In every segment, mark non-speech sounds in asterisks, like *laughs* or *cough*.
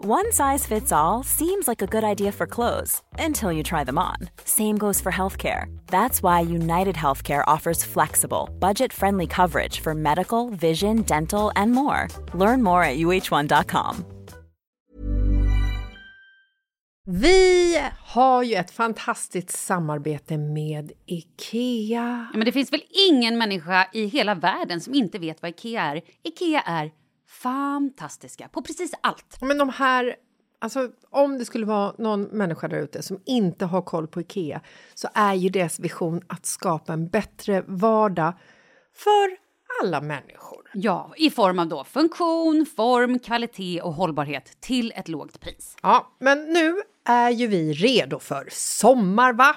One size fits all seems like a good idea for clothes until you try them on. Same goes for healthcare. That's why United Healthcare offers flexible, budget friendly coverage for medical, vision, dental, and more. Learn more at uh1.com. Vi har ju ett fantastiskt samarbete med IKEA. Ja, men det finns väl ingen människa i hela världen som inte vet vad IKEA är. IKEA är fantastiska på precis allt. Men de här, alltså om det skulle vara någon människa där ute som inte har koll på Ikea så är ju deras vision att skapa en bättre vardag för alla människor. Ja, i form av då funktion, form, kvalitet och hållbarhet till ett lågt pris. Ja, men nu är ju vi redo för sommar, va?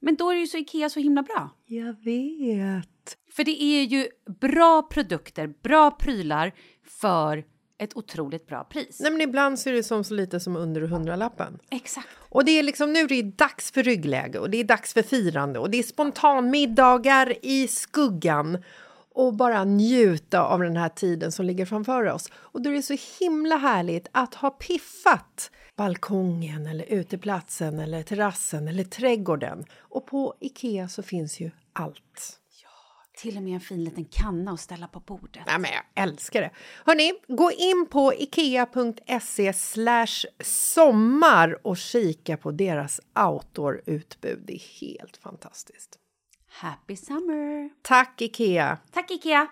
Men då är ju så Ikea så himla bra. Jag vet. För det är ju bra produkter, bra prylar för ett otroligt bra pris. Nej, men ibland så är det som så lite som under hundralappen. Exakt. Och det är liksom nu det är dags för ryggläge och det är dags för firande och det är spontanmiddagar i skuggan och bara njuta av den här tiden som ligger framför oss. Och då är det så himla härligt att ha piffat balkongen eller uteplatsen eller terrassen eller trädgården. Och på Ikea så finns ju allt. Till och med en fin liten kanna att ställa på bordet. Nej, men jag älskar det. Hörni, gå in på ikea.se sommar och kika på deras outdoor-utbud. Det är helt fantastiskt. Happy summer! Tack, Ikea! Tack Ikea!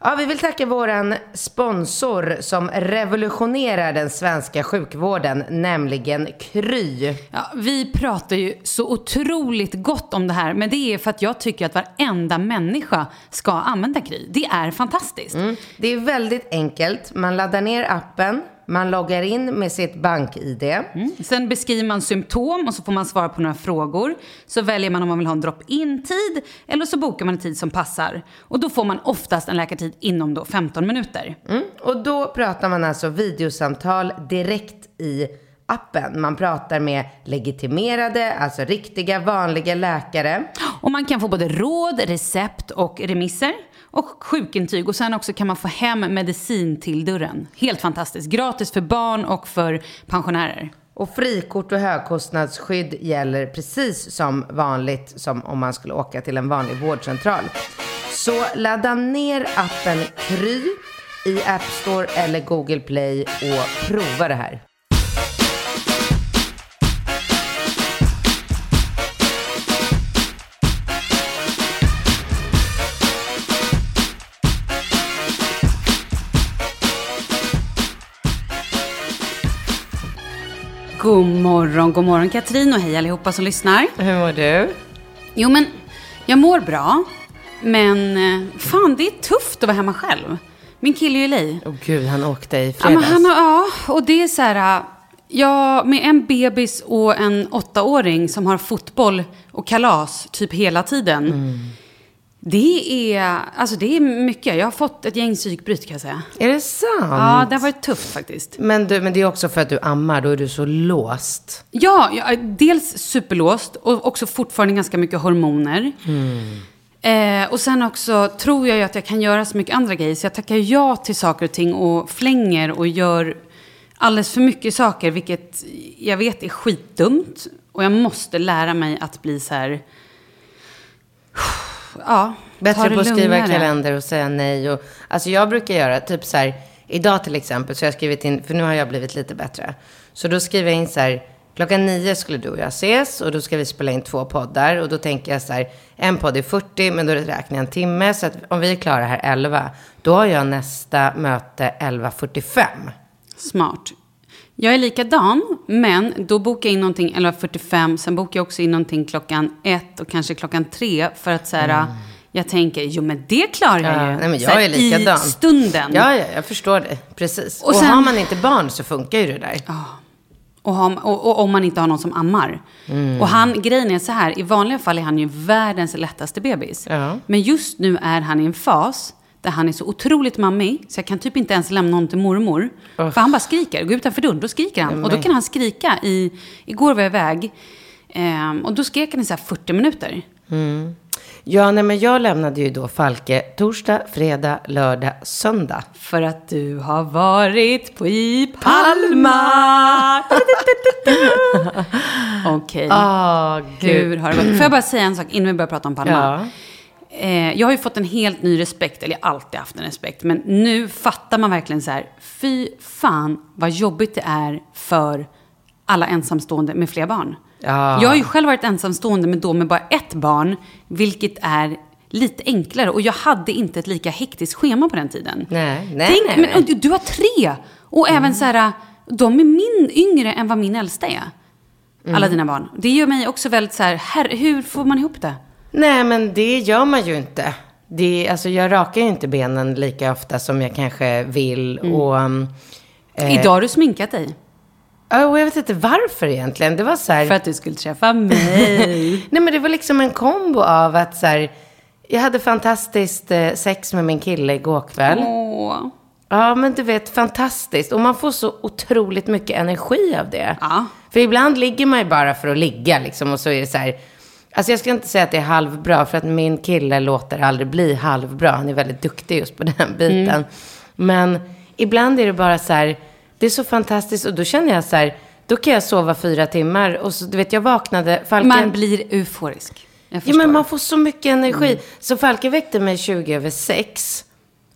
Ja, vi vill tacka våran sponsor som revolutionerar den svenska sjukvården, nämligen Kry. Ja, vi pratar ju så otroligt gott om det här, men det är för att jag tycker att varenda människa ska använda Kry. Det är fantastiskt. Mm. Det är väldigt enkelt. Man laddar ner appen, man loggar in med sitt bank-id. Mm. Sen beskriver man symptom och så får man svara på några frågor. Så väljer man om man vill ha en drop-in-tid eller så bokar man en tid som passar. Och då får man oftast en läkartid inom då 15 minuter. Mm. Och då pratar man alltså videosamtal direkt i appen. Man pratar med legitimerade, alltså riktiga vanliga läkare. Och man kan få både råd, recept och remisser och sjukintyg och sen också kan man få hem medicin till dörren. Helt fantastiskt. Gratis för barn och för pensionärer. Och frikort och högkostnadsskydd gäller precis som vanligt som om man skulle åka till en vanlig vårdcentral. Så ladda ner appen Kry i App Store eller Google Play och prova det här. God morgon, god morgon Katrin och hej allihopa som lyssnar. Hur mår du? Jo men, jag mår bra. Men eh, fan, det är tufft att vara hemma själv. Min kille är ju. Åh gud, han åkte i Ja, fredags. men han ja, och det är så här... Ja, med en bebis och en åttaåring som har fotboll och kalas typ hela tiden. Det är, alltså det är mycket. Jag har fått ett gäng psykbryt kan jag säga. Är det sant? Ja, det har varit tufft faktiskt. Men, du, men det är också för att du ammar, då är du så låst. Ja, jag är dels superlåst och också fortfarande ganska mycket hormoner. Eh, och sen också tror jag ju att jag kan göra så mycket andra grejer. Så jag tackar ja till saker och ting och flänger och gör alldeles för mycket saker. Vilket jag vet är skitdumt. Och jag måste lära mig att bli så här... Ja, Bättre på att skriva lugnare. kalender och säga nej. Och, alltså jag brukar göra typ så här, idag till exempel så har jag skrivit in, för nu har jag blivit lite bättre. Så då skriver jag in så här, klockan nio skulle du och jag ses och då ska vi spela in två poddar. Och då tänker jag så här, en podd är 40 men då räknar jag en timme. Så att om vi är klara här 11, då har jag nästa möte 11.45. Smart. Jag är likadan, men då bokar jag in någonting 11.45, sen bokar jag också in någonting klockan ett och kanske klockan tre för att så här, jag tänker, jo men det klarar jag Mm. Ja, ju. nej, men jag här, är likadan. I stunden. Ja, ja, jag förstår det. Precis. Och Och, sen- har man inte barn så funkar ju det där. Och, har, och, och om man inte har någon som ammar. Mm. Och han, grejen är så här, i vanliga fall är han ju världens lättaste bebis. Ja. Men just nu är han i en fas där han är så otroligt mammig, så jag kan typ inte ens lämna honom till mormor. För han bara skriker, går utanför dörren, då skriker han. Och då kan han skrika i, igår var jag iväg, ehm, och då skrek han i så här 40 minuter. Ja, nej, men jag lämnade ju då Falke torsdag, fredag, lördag, söndag. För att du har varit på i Palma. *laughs* Okej. Ah, Hur har det gått? Får jag bara säga en sak innan vi börjar prata om Palma? Ja. Eh, jag har ju fått en helt ny respekt, eller jag har alltid haft en respekt, men nu fattar man verkligen så här, fy fan vad jobbigt det är för alla ensamstående med fler barn. Ja. Jag har ju själv varit ensamstående med då med bara ett barn, vilket är lite enklare. Och jag hade inte ett lika hektiskt schema på den tiden. Nej, nej, Tänk, nej, men. Mm. du, du har tre! Och även så här, de är min yngre än vad min äldsta är. Mm. Alla dina barn. Det gör mig också väldigt så här, herre, hur får man ihop det? Nej, men det gör man ju inte. Det, alltså, jag rakar ju inte benen lika ofta som jag kanske vill. Och, um, eh, Idag har du sminkat dig. ja, och jag vet inte varför egentligen. Det var så här... För att du skulle träffa mig. *laughs* Nej, men det var liksom en kombo av att så här, jag hade fantastiskt eh, sex med min kille igår kväll. Åh. Ja, men du vet, fantastiskt. Och man får så otroligt mycket energi av det. Ja. För ibland ligger man ju bara för att ligga liksom. Och så är det så här. Alltså jag ska inte säga att det är halvbra. För att min kille låter aldrig bli halvbra. Han är väldigt duktig just på den biten. Mm. Men ibland är det bara så här. Det är så fantastiskt. Och då känner jag så här. Då kan jag sova fyra timmar. Och så, du vet, jag vaknade. Falken, Man blir euforisk. Ja, men man får så mycket energi. Så Falke väckte mig 20 över 6.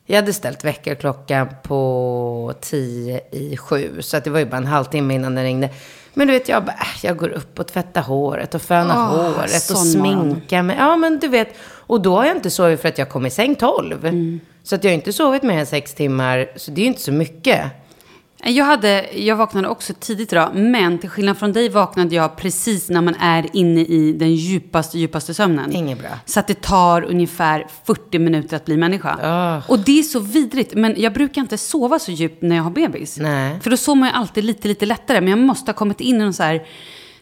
Jag hade ställt väckarklockan på 10 i 7. Så att det var ju bara en halvtimme innan den ringde. Men du vet, jag bara, äh, jag går upp och tvättar håret och fönar Åh, håret och sminkar mig. Ja, men du vet. Och då har jag inte sovit för att jag kom i säng 12. Mm. Så att jag har inte sovit mer än 6 timmar. Så det är ju inte så mycket. Jag, hade, jag vaknade också tidigt idag, men till skillnad från dig vaknade jag precis när man är inne i den djupaste, djupaste sömnen. Inget bra. Så att det tar ungefär 40 minuter att bli människa. Ah. Och det är så vidrigt, men jag brukar inte sova så djupt när jag har bebis. Nej. För då sover ju alltid lite, lite lättare, men jag måste ha kommit in i någon så här...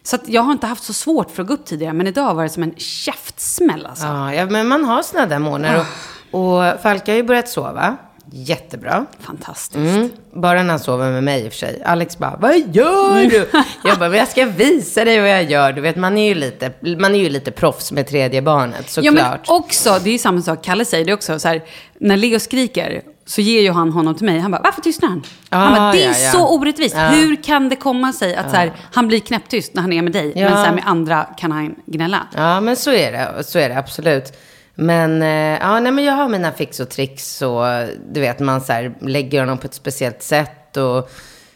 Så jag har inte haft så svårt för att gå upp tidigare, men idag var det som en käftsmäll alltså. Ja, men man har sådana där morgnar. Och, och Falke har ju börjat sova. Jättebra. Fantastiskt. Mm. Bara när han sover med mig i och för sig. Alex bara, vad gör du? *laughs* jag bara, men jag ska visa dig vad jag gör. Du vet, man är ju lite, man är ju lite proffs med tredje barnet, Ja, men såklart. också, det är ju samma sak, Kalle säger det också, så här, när Leo skriker så ger ju han honom till mig. Han bara, varför tystnar han? han Ah, bara, det är ja, ja. så orättvist. Ja. Hur kan det komma sig att så här, han blir knäpptyst när han är med dig, men så här, med andra kan han gnälla? Ja, men så är det. Så är det absolut. Men, eh, ja, nej, men jag har mina fix och tricks. Och, du vet, man så här, lägger honom på ett speciellt sätt. Och,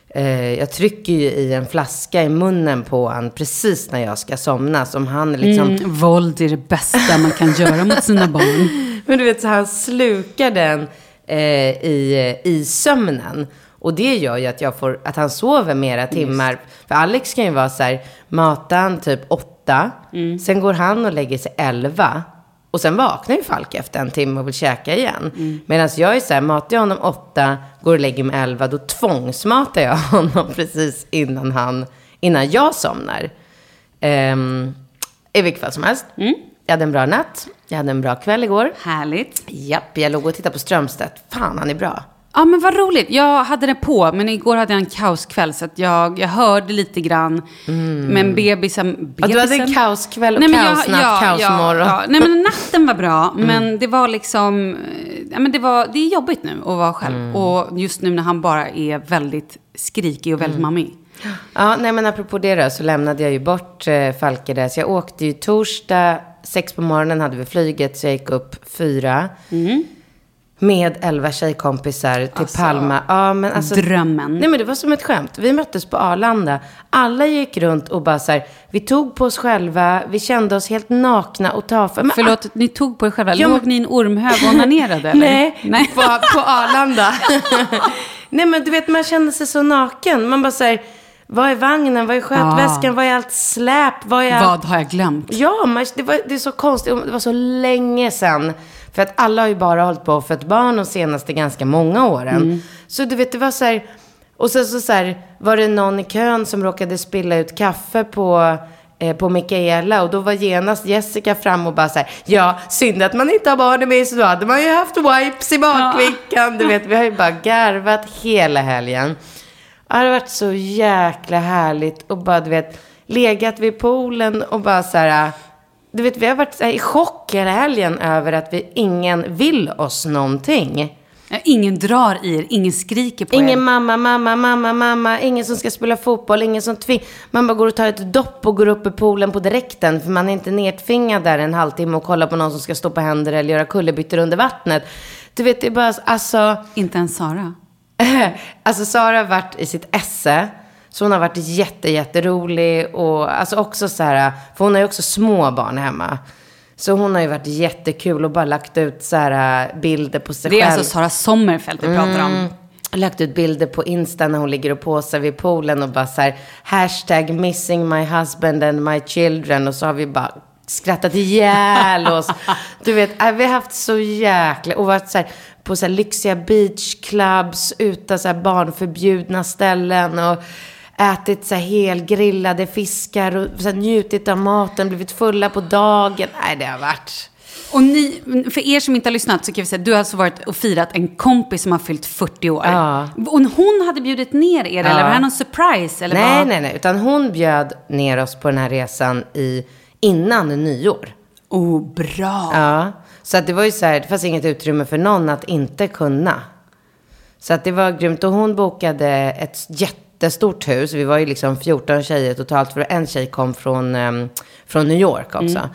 eh, jag trycker ju i en flaska i munnen på honom precis när jag ska somna. Som han liksom... Mm, våld är det bästa man kan göra mot sina barn. *laughs* Men du vet, så han slukar den eh, i, i sömnen. Och det gör ju att, jag får, att han sover mera timmar. För Alex kan ju vara så här, mata han typ åtta. Sen går han och lägger sig elva. Och sen vaknar ju Falk efter en timme och vill käka igen. Medan jag är så här, matar jag honom åtta, går och lägger mig elva, då tvångsmatar jag *laughs* honom precis innan, han, innan jag somnar. Ehm, I vilket fall som helst. Jag hade en bra natt. Jag hade en bra kväll igår. Härligt. Japp, jag låg och tittade på Strömstedt. Fan, han är bra. Ja, men vad roligt. Jag hade det på, men igår hade jag en kaoskväll så att jag, jag hörde lite grann. Men bebisen... Mm. Ja, du hade en bebisen- kaoskväll och Nej, kaosnatt, ja, kaosmorgon. Ja, ja. Nej, men *laughs* natten var bra, Mm. men det var liksom... eh, Ja, men det, var, det är jobbigt nu att vara själv. Mm. Och just nu när han bara är väldigt skrikig och väldigt Mm. mammig. Ja, nej men apropå det då, så lämnade jag ju bort eh, där. Så jag åkte ju torsdag, sex på morgonen hade vi flyget, så jag gick upp fyra. Med elva tjejkompisar till Palma. Ja, men alltså, Drömmen. Nej men det var som ett skämt. Vi möttes på Arlanda. Alla gick runt och bara så här, vi tog på oss själva, vi kände oss helt nakna och tafatta. Men- Förlåt, ni tog på er själva. Ja, Låg ni i en ormhög och onanerade eller? Nej, Nej. På, på Arlanda. *laughs* Nej men du vet, man kände sig så naken. Man bara säger, vad är vagnen, vad är skötväskan, vad är allt släp, vad är allt... Vad har jag glömt? Ja, men det, var, det är så konstigt. Det var så länge sedan. För att alla har ju bara hållit på för ett barn de senaste ganska många åren. Så du vet, det var så här... Och sen så, så här, var det någon i kön som råkade spilla ut kaffe på, eh, på Mikaela. Och då var genast Jessica fram och bara så här, ja, synd att man inte har barnen med sig. Då hade man ju haft wipes i bakfickan. Du vet, vi har ju bara garvat hela helgen. Ja, Det har varit så jäkla härligt och bara, du vet, legat vid poolen och bara så här, du vet, vi har varit i chock hela helgen över att vi, ingen vill oss någonting. Ingen drar i er, ingen skriker på Ingen er. mamma, mamma, mamma, mamma, ingen som ska spela fotboll, ingen som tving. Man bara går och tar ett dopp och går upp i poolen på direkten för man är inte nedtvingad där en halvtimme och kollar på någon som ska stå på händer eller göra kullerbyttor under vattnet. Du vet, det är bara, alltså... Inte ens Sara. *laughs* alltså Sara har varit i sitt esse. Så hon har varit jätte, jätterolig och alltså också så här, för hon har ju också små barn hemma. Så hon har ju varit jättekul och bara lagt ut så här bilder på sig Det är själv. alltså Sara Sommerfeld vi pratar om. Lagt ut bilder på Insta när hon ligger och posar vid poolen och bara så här, hashtag missing my husband and my children. Och så har vi bara skrattat ihjäl oss. *laughs* Du vet, äh, vi har haft så jäkla, och varit så här, på så här lyxiga beachclubs, utan så här barnförbjudna ställen och ätit så här helgrillade fiskar och så här njutit av maten, blivit fulla på dagen. Nej, det har varit... Och ni, för er som inte har lyssnat så kan vi säga att du har alltså varit och firat en kompis som har fyllt 40 år. Ja. Och hon hade bjudit ner er, eller var det någon surprise? Eller Nej, vad? nej, nej. Utan hon bjöd ner oss på den här resan i, innan nyår. Oh, bra. Ja. Så att det var ju så här, det fanns inget utrymme för någon att inte kunna. Så att det var grymt. Och hon bokade ett jättestort hus. Vi var ju liksom 14 tjejer totalt. För en tjej kom från, ehm, från New York också.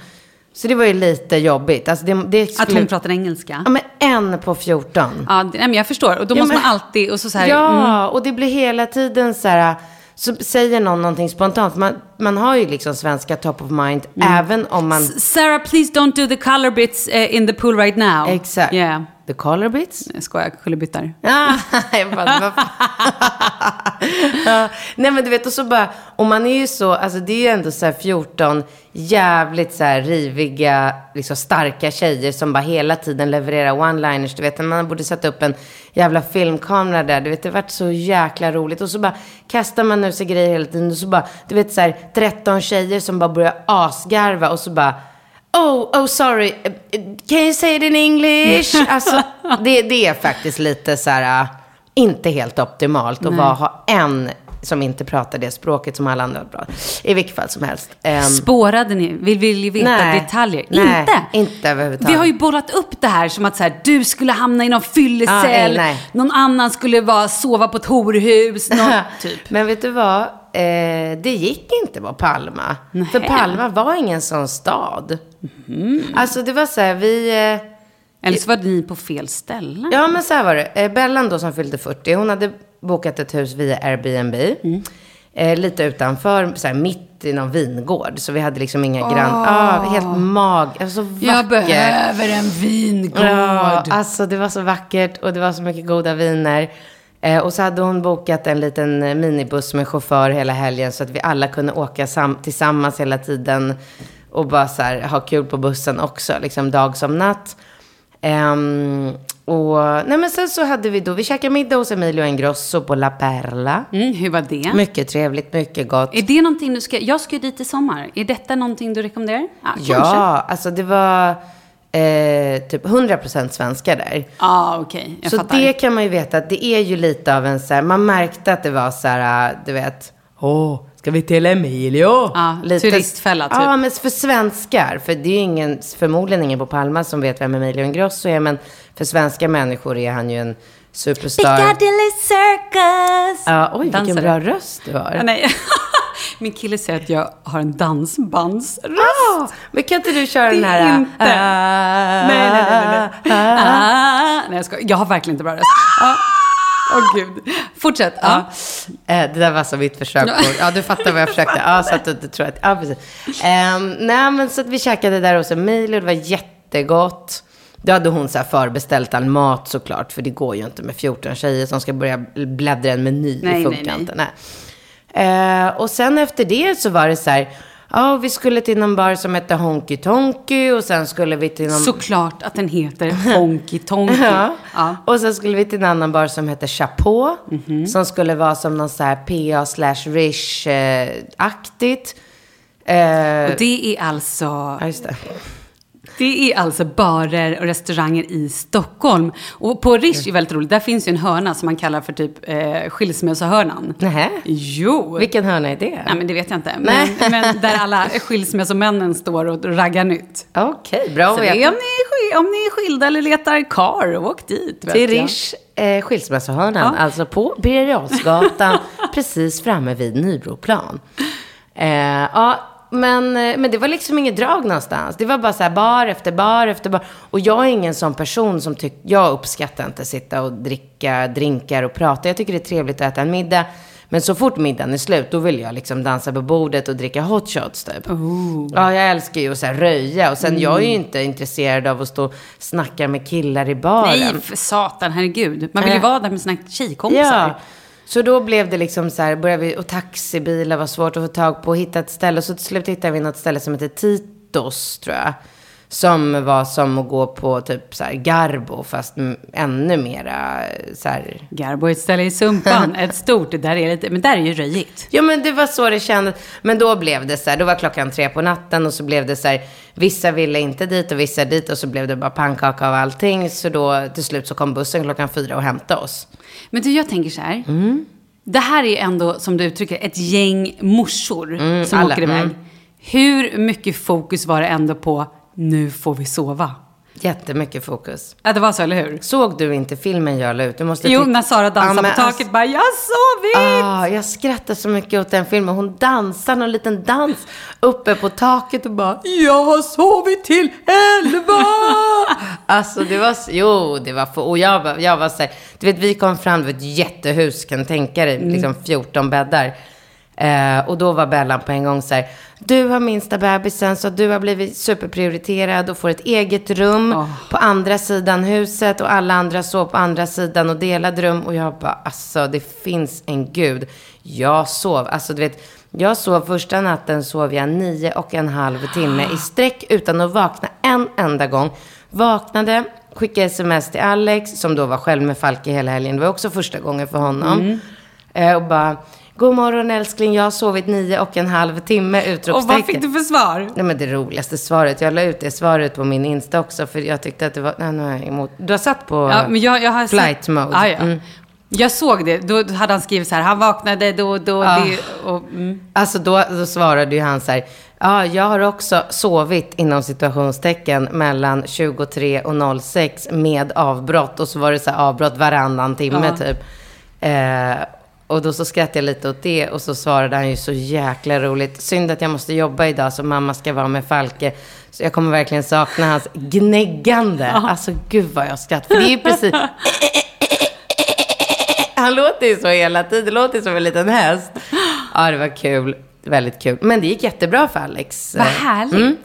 Så det var ju lite jobbigt. Alltså det, det Att skulle... hon pratar engelska. Ja, men en på 14. Ja, det, nej, men jag förstår. Och då Ja, måste men- man alltid, och så, så här, Ja, mm, och det blir hela tiden så här, så säger någon någonting spontant. Man, man har ju liksom svenska top of mind, även om man... Sarah, please don't do the color bits eh, in the pool right now. Exakt. Yeah. The color bits? Jag skojar, kullerbyttar. *laughs* Ah, jag bara, vad fan. *laughs* ja, nej men du vet, och så bara, och man är ju så, alltså det är ju ändå så här 14 jävligt så här riviga, liksom starka tjejer som bara hela tiden levererar one-liners. Du vet, man borde sätta upp en jävla filmkamera där. Du vet, det har varit så jäkla roligt. Och så bara kastar man ur sig grejer hela tiden. Och så bara, du vet så här 13 tjejer som bara börjar asgarva och så bara Oh, oh sorry, can you say it in English? *laughs* Alltså, det, det är faktiskt lite så här, uh, inte helt optimalt att bara ha en som inte pratar det språket som alla andra pratar. I vilket fall som helst. Ehm, Spårade ni? Vi vill ju veta nej, detaljer. nej, inte? inte överhuvudtaget. Vi har ju bollat upp det här som att så här, du skulle hamna i någon fyllecell, nej. någon annan skulle vara, sova på ett horhus, någon, *laughs* typ. Men vet du vad? Eh, det gick inte på Palma. För Palma var ingen sån stad. Alltså det var så här, vi... Eh, Eller så var ni på fel ställe. Ja, men så här var det. Eh, Bellan då som fyllde 40, hon hade bokat ett hus via Airbnb. Eh, lite utanför, så här, mitt i någon vingård. Så vi hade liksom inga grann... Ja, helt mag... Alltså, vackert. Jag behöver en vingård. Ja, alltså det var så vackert och det var så mycket goda viner. Eh, och så hade hon bokat en liten minibuss med chaufför hela helgen så att vi alla kunde åka sam- tillsammans hela tiden och bara så här, ha kul på bussen också, liksom dag som natt. Ehm, och nej men sen så hade vi då, vi käkade middag hos Emilio Ingrosso på La Perla. Mm, hur var det? Mycket trevligt, mycket gott. Är det någonting du ska... Jag ska ju dit i sommar. Är detta någonting du rekommenderar? Ja, kanske. Ja, alltså det var eh, typ 100% svenskar där. Ja, okej. Jag så fattar. det kan man ju veta att det är ju lite av en så här, man märkte att det var så här, äh, du vet, åh, ska vi till Emilio? Ja, turistfälla, typ. Ja, men för svenskar, för det är ju ingen, förmodligen ingen på Palma som vet vem Emilio Ingrosso är, men för svenska människor är han ju en superstar. Piccadilly Circus! Ja, oj, vilken Dansare. bra röst du har. Ja, nej. *laughs* Min kille säger att jag har en dansbandsröst. Ah, men kan inte du köra Det den är här? inte. Ah, Nej, nej, nej, nej. ah, Ah, nej, jag ska. Jag har verkligen inte bra röst. Ah. Åh, gud. Fortsätt. Ja. Eh, det där var alltså mitt försök på, ja du fattar vad jag försökte, ja så att du, du tror att, ja precis. Um, nej men så att vi käkade där hos Emilio, det var jättegott. Då hade hon så här förbeställt all mat såklart, för det går ju inte med 14 tjejer som ska börja bläddra en meny, Nej, det funkar nej, inte. Nej. Eh, och sen efter det så var det så här, ja vi skulle till någon bar som hette Honky Tonky och sen skulle vi till någon... Såklart att den heter *laughs* Honky Tonky. Ja. Ja. Och sen skulle vi till en annan bar som heter Chapeau. Mhm. Som skulle vara som någon så här PA slash Rish-aktigt. Eh, Och det är alltså... ja, just det. Det är alltså barer och restauranger i Stockholm. Och på Rish är väldigt roligt. Där finns ju en hörna som man kallar för typ eh, skilsmässohörnan. Nähä? Jo! Vilken hörna är det? Nej, men det vet jag inte. Men, *laughs* men där *laughs* alla skilsmässomännen står och raggar nytt. Okej, bra Så det är om ni, är, om ni är skilda eller letar kar, åk dit. Till. Rish eh, skilsmässohörnan, Ja. alltså på Birger *laughs* precis framme vid Nybroplan. Eh, ja, men, eh, men det var liksom inget drag någonstans. Det var bara så här bar efter bar efter bar. Och jag är ingen sån person som tycker, jag uppskattar inte sitta och dricka drinkar och prata. Jag tycker det är trevligt att äta en middag. Men så fort middagen är slut, då vill jag liksom dansa på bordet och dricka hot shots typ. Ja, jag älskar ju att så här röja. Och sen, jag är ju inte intresserad av att stå och snacka med killar i baren. Nej, för satan, herregud. Man vill ju Eh. vara där med sina tjejkompisar. Ja. Så då blev det liksom så här, började vi, och taxibilar var svårt att få tag på, och hitta ett ställe. och Så till slut hittade vi något ställe som heter Titos, tror jag. Som var som att gå på typ så Garbo, fast ännu mera så här. Garbo är ett ställe i Sumpan, ett stort, där är lite, men där är ju röjigt. Ja men det var så det kändes. Men då blev det så här, då var klockan tre på natten och så blev det så här, vissa ville inte dit och vissa dit och så blev det bara pannkaka av allting. Så då till slut så kom bussen klockan fyra och hämtade oss. Men du, jag tänker så här. Mm. Det här är ändå, som du uttrycker ett gäng morsor som alla, åker iväg. mm. Hur mycket fokus var det ändå på nu får vi sova? Jättemycket fokus. Ja, det var så, eller hur? Såg du inte filmen jag la ut? Du måste Jo, titta- när Sara dansar men på taket alltså- bara, jag har sovit! Ah, jag skrattar så mycket åt den filmen. Hon dansar någon liten dans uppe på taket och bara Jag har sovit till elva! *laughs* alltså det var, jo det var för, och jag, jag var så här, du vet vi kom fram, var ett jättehus kan tänka dig, liksom 14 bäddar. Eh, och då var Bellan på en gång så här, du har minsta bebisen så du har blivit superprioriterad och får ett eget rum på andra sidan huset och alla andra sov på andra sidan och delade rum. Och jag bara, alltså det finns en gud. Jag sov, alltså du vet, jag sov första natten sov jag nio och en halv timme i sträck utan att vakna en enda gång. Vaknade, skickade sms till Alex som då var själv med Falke hela helgen. Det var också första gången för honom. Eh, och bara, god morgon älskling, jag har sovit nio och en halv timme, Och vad fick du för svar? Nej men det roligaste svaret, jag la ut det svaret på min Insta också för jag tyckte att det var, nej nu är jag emot. Du har satt på Ja, men jag, jag har flight sett- mode. Ja, ja. Mm. Jag såg det. Då hade han skrivit så här, han vaknade då, då, Ah. det, och, mm. Alltså då, då svarade ju han så här, ja jag har också sovit inom situationstecken mellan 23 och 06 med avbrott. Och så var det så här avbrott varannan timme Ja. typ. Eh, och då så skrattade jag lite åt det och så svarade han ju så jäkla roligt. Synd att jag måste jobba idag så mamma ska vara med Falke. Så jag kommer verkligen sakna hans gnäggande. Alltså gud vad jag skrattar. För det är ju precis... Han låter ju så hela tiden. Det låter som en liten häst. Ja, det var kul. Väldigt kul. Men det gick jättebra för Alex. Vad härligt. Mm,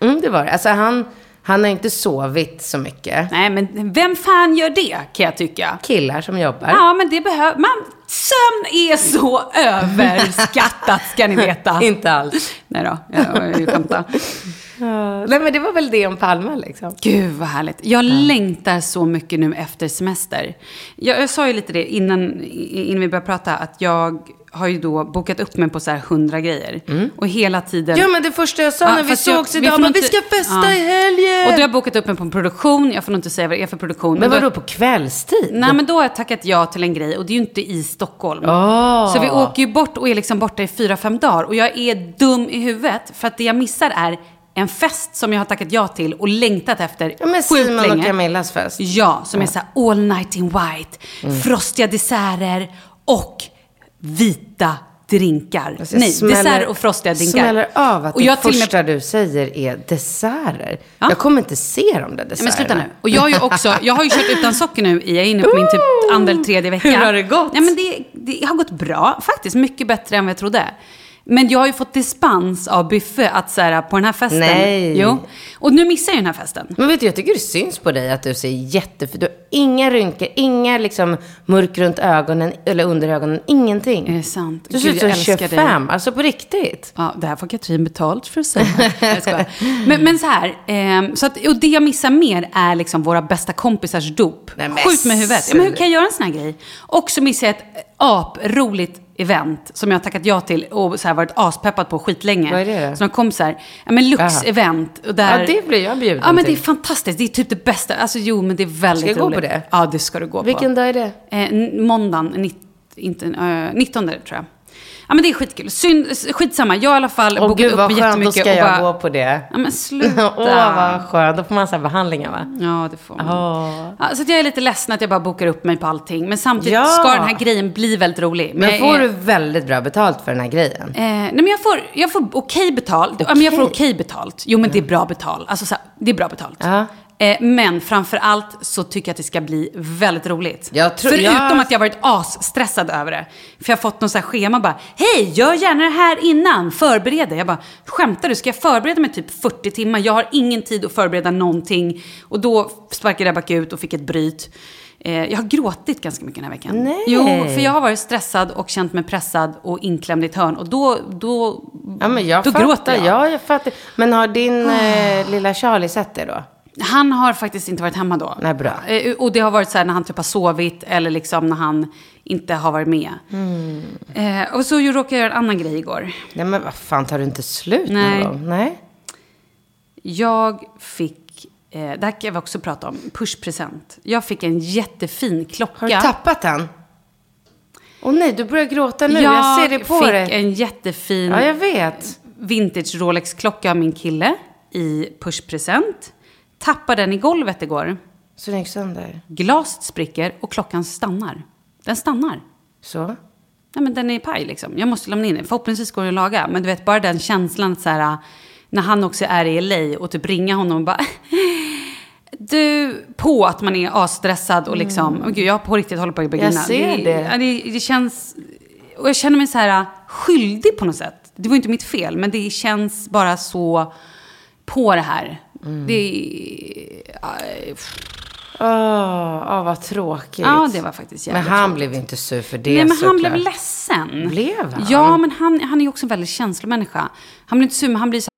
mm det var det. Alltså han, han har inte sovit så mycket. Nej, men vem fan gör det, kan jag tycka. Killar som jobbar. Ja, men det behöver man. Sömn är så överskattat, ska ni veta. *laughs* Inte alls. Nej då, jag, jag skämtar. Nej men det var väl det om Palme liksom. Gud vad härligt. Jag längtar så mycket nu efter semester. Jag, jag sa ju lite det innan, innan vi började prata, att jag har ju då bokat upp mig på så här hundra grejer. Och hela tiden... Ja men det första jag sa Ja, när vi sågs idag, bara, inte- vi ska festa Ja. i helgen. Och då har jag bokat upp mig på en produktion. Jag får nog inte säga vad det är för produktion. men då- vadå på kvällstid? Nej, men då har jag tackat ja till en grej och det är ju inte i Stockholm. Ah. Så vi åker ju bort och är liksom borta i fyra, fem dagar. Och jag är dum i huvudet för att det jag missar är en fest som jag har tackat ja till och längtat efter Ja men sjukt Simon och länge. Camillas fest. Ja, som är så här all night in white, Mm. frostiga desserter och vita drinkar. Alltså, jag Nej, smäller- dessert och frostiga drinkar. Smäller av att och det jag till och med- första du säger är desserter. Ja. Jag kommer inte se de där desserterna. men sluta nu. Och jag, har ju också, jag har ju kört utan socker nu, jag är inne på min typ andra eller tredje vecka. Hur har det gått? Nej, men det, det har gått bra, faktiskt. Mycket bättre än vad jag trodde. Men jag har ju fått dispens av Byffe att så här, på den här festen. Nej. Jo. Och nu missar jag den här festen. Men vet du, jag tycker det syns på dig att du ser jättefin Du har inga rynkor, inga liksom mörk runt ögonen eller under ögonen, ingenting. Är det sant? Du ser ut som jag älskar dig. 25, alltså på riktigt. Ja, det här får Katrin betalt för att säga. jag men, men så här, ehm, så att, och det jag missar mer är liksom våra bästa kompisars dop. Nej, Skjut med huvudet. Ja, men hur kan jag göra en sån här grej? Och så missar jag ett aproligt event som jag har tackat ja till och så här varit aspeppad på skitlänge. Vad är det då? Som kompisar. Ja, men Lux-event. och Där... Ja, det blir jag bjuden Ja, men det är fantastiskt. Det är typ det bästa. Alltså jo, men det är väldigt Ska jag gå roligt. på det? Ja, det ska du gå på. Vilken dag är det? Eh, måndagen, nitt, inte, eh, 19 tror jag. Ja men det är skitkul. Synd, skitsamma, jag har i alla fall Åh bokat gud upp vad skönt, då jättemycket ska jag bara... gå på det. Ja men *laughs* sluta. Åh vad skönt, då får man så här behandlingar va? Ja, det får man. Åh. Ja, så jag är lite ledsen att jag bara bokar upp mig på allting. Men samtidigt Ja. ska den här grejen bli väldigt rolig. Men jag får är- du väldigt bra betalt för den här grejen? Eh, nej men jag får, jag får okej betalt. Ja, men jag får okej betalt. Jo men det är bra betalt. Alltså så här, det är bra betalt. Ja. Eh, men framför allt så tycker jag att det ska bli väldigt roligt. Jag tror- Förutom jag- att jag varit asstressad över det. För jag har fått något så här schema bara. Hej, gör gärna det här innan. Förbered dig. Jag bara, skämtar du? Ska jag förbereda mig typ 40 timmar? Jag har ingen tid att förbereda någonting. Och då sparkade jag backa ut och fick ett bryt. Eh, jag har gråtit ganska mycket den här veckan. Nej. Jo, för jag har varit stressad och känt mig pressad och inklämd i ett hörn. Och då, då, Ja men jag då fattar, gråter jag. Ja, jag fattar. Men har din eh, lilla Charlie sett det då? Han har faktiskt inte varit hemma då. Nej, bra. Eh, Och det har varit så här när han typ har sovit eller liksom när han inte har varit med. Mm. Eh, och så råkade jag göra en annan grej igår. Nej men vad fan, tar du inte slut Nej. någon gång? Nej. Jag fick, eh, det här kan vi också prata om, pushpresent. Jag fick en jättefin klocka. Har du tappat den? Åh nej, du börjar gråta nu. Jag, ser det på fick dig. en jättefin Ja, jag vet. vintage Rolex-klocka av min kille i pushpresent. Tappade den i golvet igår. Så den gick sönder. Glaset spricker och klockan stannar. Den stannar. Så? Nej, men den är paj liksom. Jag måste lämna in den. Förhoppningsvis går det att laga. Men du vet, bara den känslan att så här, när han också är i LA och typ ringa honom och bara... *laughs* Du, på att man är asstressad och liksom... Oh, gud, jag på riktigt håller på att börja Jag grina. ser det. Ja, det. Det känns... Och jag känner mig så här skyldig på något sätt. Det var inte mitt fel, men det känns bara så på det här. Mm. Det... är- Åh, åh, vad tråkigt. Ja, det var faktiskt Men jävligt han tråkigt. blev inte sur för det Nej, men han blev ledsen. Blev han? Ja, men han, han är ju också en väldigt känslomänniska. Han blir inte sur, men han blir så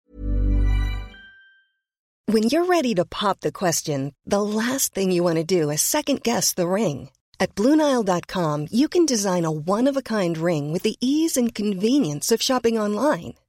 When you're ready to pop the question, the last thing you want to do is second guess the ring. At Bluenile.com, you can design a one of a kind ring with the ease and convenience of shopping online.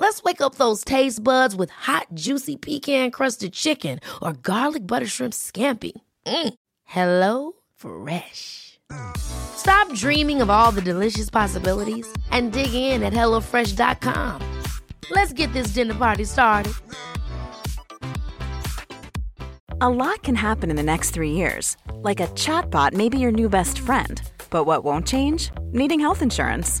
Let's wake up those taste buds with hot, juicy pecan-crusted chicken or garlic butter shrimp scampi. Mm. Hello Fresh. Stop dreaming of all the delicious possibilities and dig in at HelloFresh.com. Let's get this dinner party started. A lot can happen in the next three years. Like a chatbot may be your new best friend. But what won't change? Needing health insurance.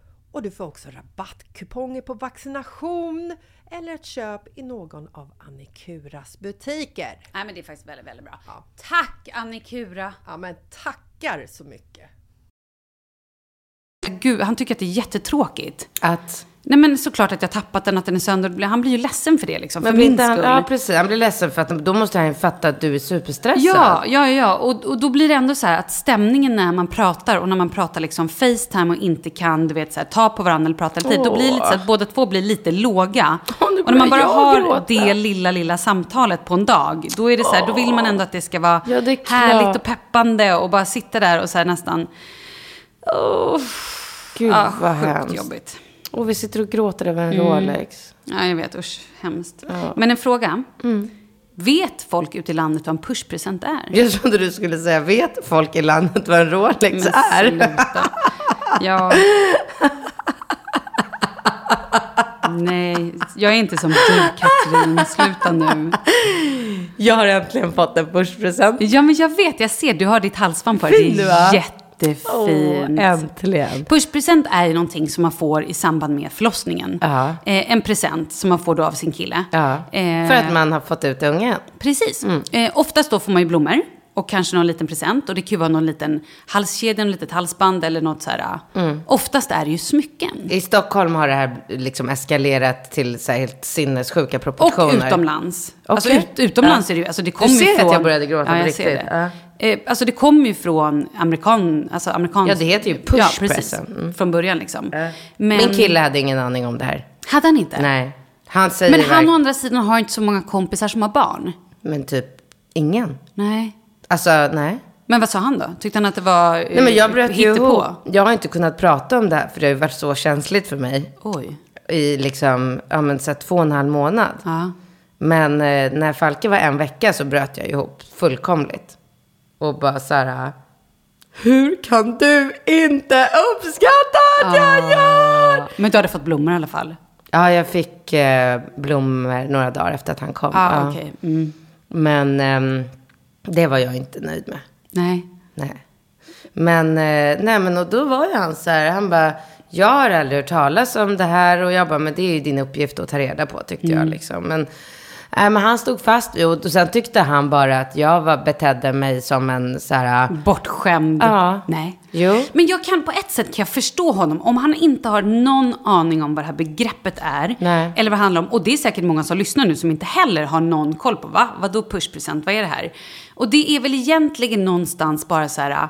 och du får också rabattkuponger på vaccination eller ett köp i någon av Annikuras butiker. Nej men det är faktiskt väldigt, väldigt bra. Ja. Tack Annikura! Ja men tackar så mycket! Gud, han tycker att det är jättetråkigt. Att... Nej men såklart att jag tappat den, att den är sönder. Han blir ju ledsen för det liksom, Men för min han, skull. ja, precis. Han blir ledsen för att då måste han fatta att du är superstressad. Ja, ja, ja. Och, och då blir det ändå så här att stämningen när man pratar och när man pratar liksom Facetime och inte kan, du vet, så här, ta på varandra eller prata lite, då blir det lite så att båda två blir lite låga. Nu och när man bara har gråta. det lilla, lilla samtalet på en dag, då är det så här, då vill man ändå att det ska vara Ja, det härligt och peppande och bara sitta där och så här nästan... Oh, Gud ah, vad sjukt hemskt. jobbigt. Och vi sitter och gråter över en Rolex. Ja, jag vet. Usch, hemskt. Men en fråga. Mm. Vet folk ute i landet vad en pushpresent är? Jag trodde du skulle säga, vet folk i landet vad en Rolex Men är? sluta. Ja. Nej, jag är inte som du Katrin. Sluta nu. Jag har äntligen fått en pushpresent. Ja, men jag vet. Jag ser. Du har ditt halsband på dig. Det du, är va? Jättefint. Åh, äntligen. Pushpresent är ju någonting som man får i samband med förlossningen. Ja. Eh, en present som man får då av sin kille. Ja, Eh, för att man har fått ut ungen. Precis. Eh, oftast då får man ju blommor och kanske någon liten present. Och det kan ju vara någon liten halskedja, något litet halsband eller något så här. Oftast är det ju smycken. I Stockholm har det här liksom eskalerat till så här helt sinnessjuka Och proportioner. utomlands. Alltså Okej. ut, utomlands Ja. är det ju, alltså det Du kommer ju ser att från... jag började gråta ja, på riktigt. det. Eh, alltså det kommer ju från amerikan, alltså amerikansk... Ja, det heter ju push Ja, precis. Mm. Från början liksom. Men, Min kille hade ingen aning om det här. Hade han inte? Nej. Han säger Men han å andra sidan har inte så många kompisar som har barn. Men typ ingen. Nej. Alltså, nej. Men vad sa han då? Tyckte han att det var Nej men jag bröt ju ihop. Jag har inte kunnat prata om det här för det har ju varit så känsligt för mig. Oj. i liksom, ja men så två och en halv månad. Ja. Men eh, när Falke var en vecka så bröt jag ihop fullkomligt. Och bara så här, hur kan du inte uppskatta att jag gör? Men du hade fått blommor i alla fall? Ja, jag fick eh, blommor några dagar efter att han kom. Ah, ja. okej. Mm. Men ehm, det var jag inte nöjd med. Nej. Nej. Men, eh, nej men och då var ju han så här, han bara, jag har aldrig hört talas om det här och jag bara, men det är ju din uppgift att ta reda på tyckte jag liksom. Men, nej, men han stod fast vid, och sen tyckte han bara att jag var, betedde mig som en så här, Bortskämd? Ja. Nej. Jo. Men jag kan på ett sätt kan jag förstå honom. Om han inte har någon aning om vad det här begreppet är. Nej. Eller vad det handlar om. Och det är säkert många som lyssnar nu som inte heller har någon koll på. Va? Vadå pushpresent? Vad är det här? Och det är väl egentligen någonstans bara så här.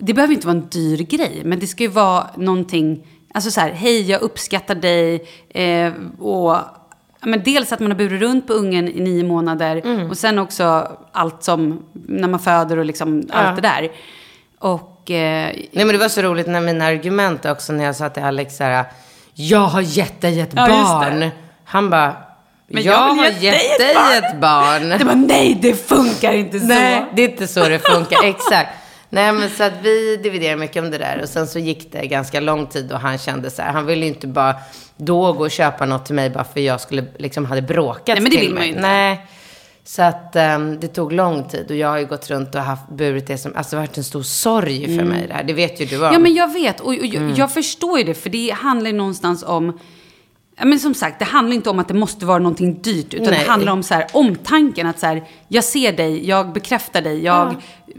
Det behöver inte vara en dyr grej. Men det ska ju vara någonting. Alltså så här. Hej, jag uppskattar dig. Eh, och men dels att man har burit runt på ungen i nio månader. Mm. Och sen också allt som när man föder och liksom allt det där. Och... Eh, Nej men det var så roligt när mina argument också när jag sa till Alex så här, jag har gett dig ett Ja, barn. Han bara, Men jag, jag har ge gett dig ett ett barn. Det var nej, det funkar inte så. Nej, det är inte så det funkar. *laughs* Exakt. Nej, men så att vi dividerar mycket om det där. Och sen så gick det ganska lång tid och han kände så här, han ville ju inte bara då gå och köpa något till mig bara för jag skulle, liksom hade bråkat Nej, men det vill man ju inte. Nej. Så att ehm, det tog lång tid och jag har ju gått runt och haft, burit det som, alltså det har varit en stor sorg för mig det här. Det vet ju du om. Mm. Ja, men jag vet. Och, och jag, Mm. jag förstår ju det, för det handlar ju någonstans om... Ja, men som sagt, det handlar inte om att det måste vara någonting dyrt, utan Nej. det handlar om så här, omtanken. Att så här, jag ser dig, jag bekräftar dig, jag... Ja,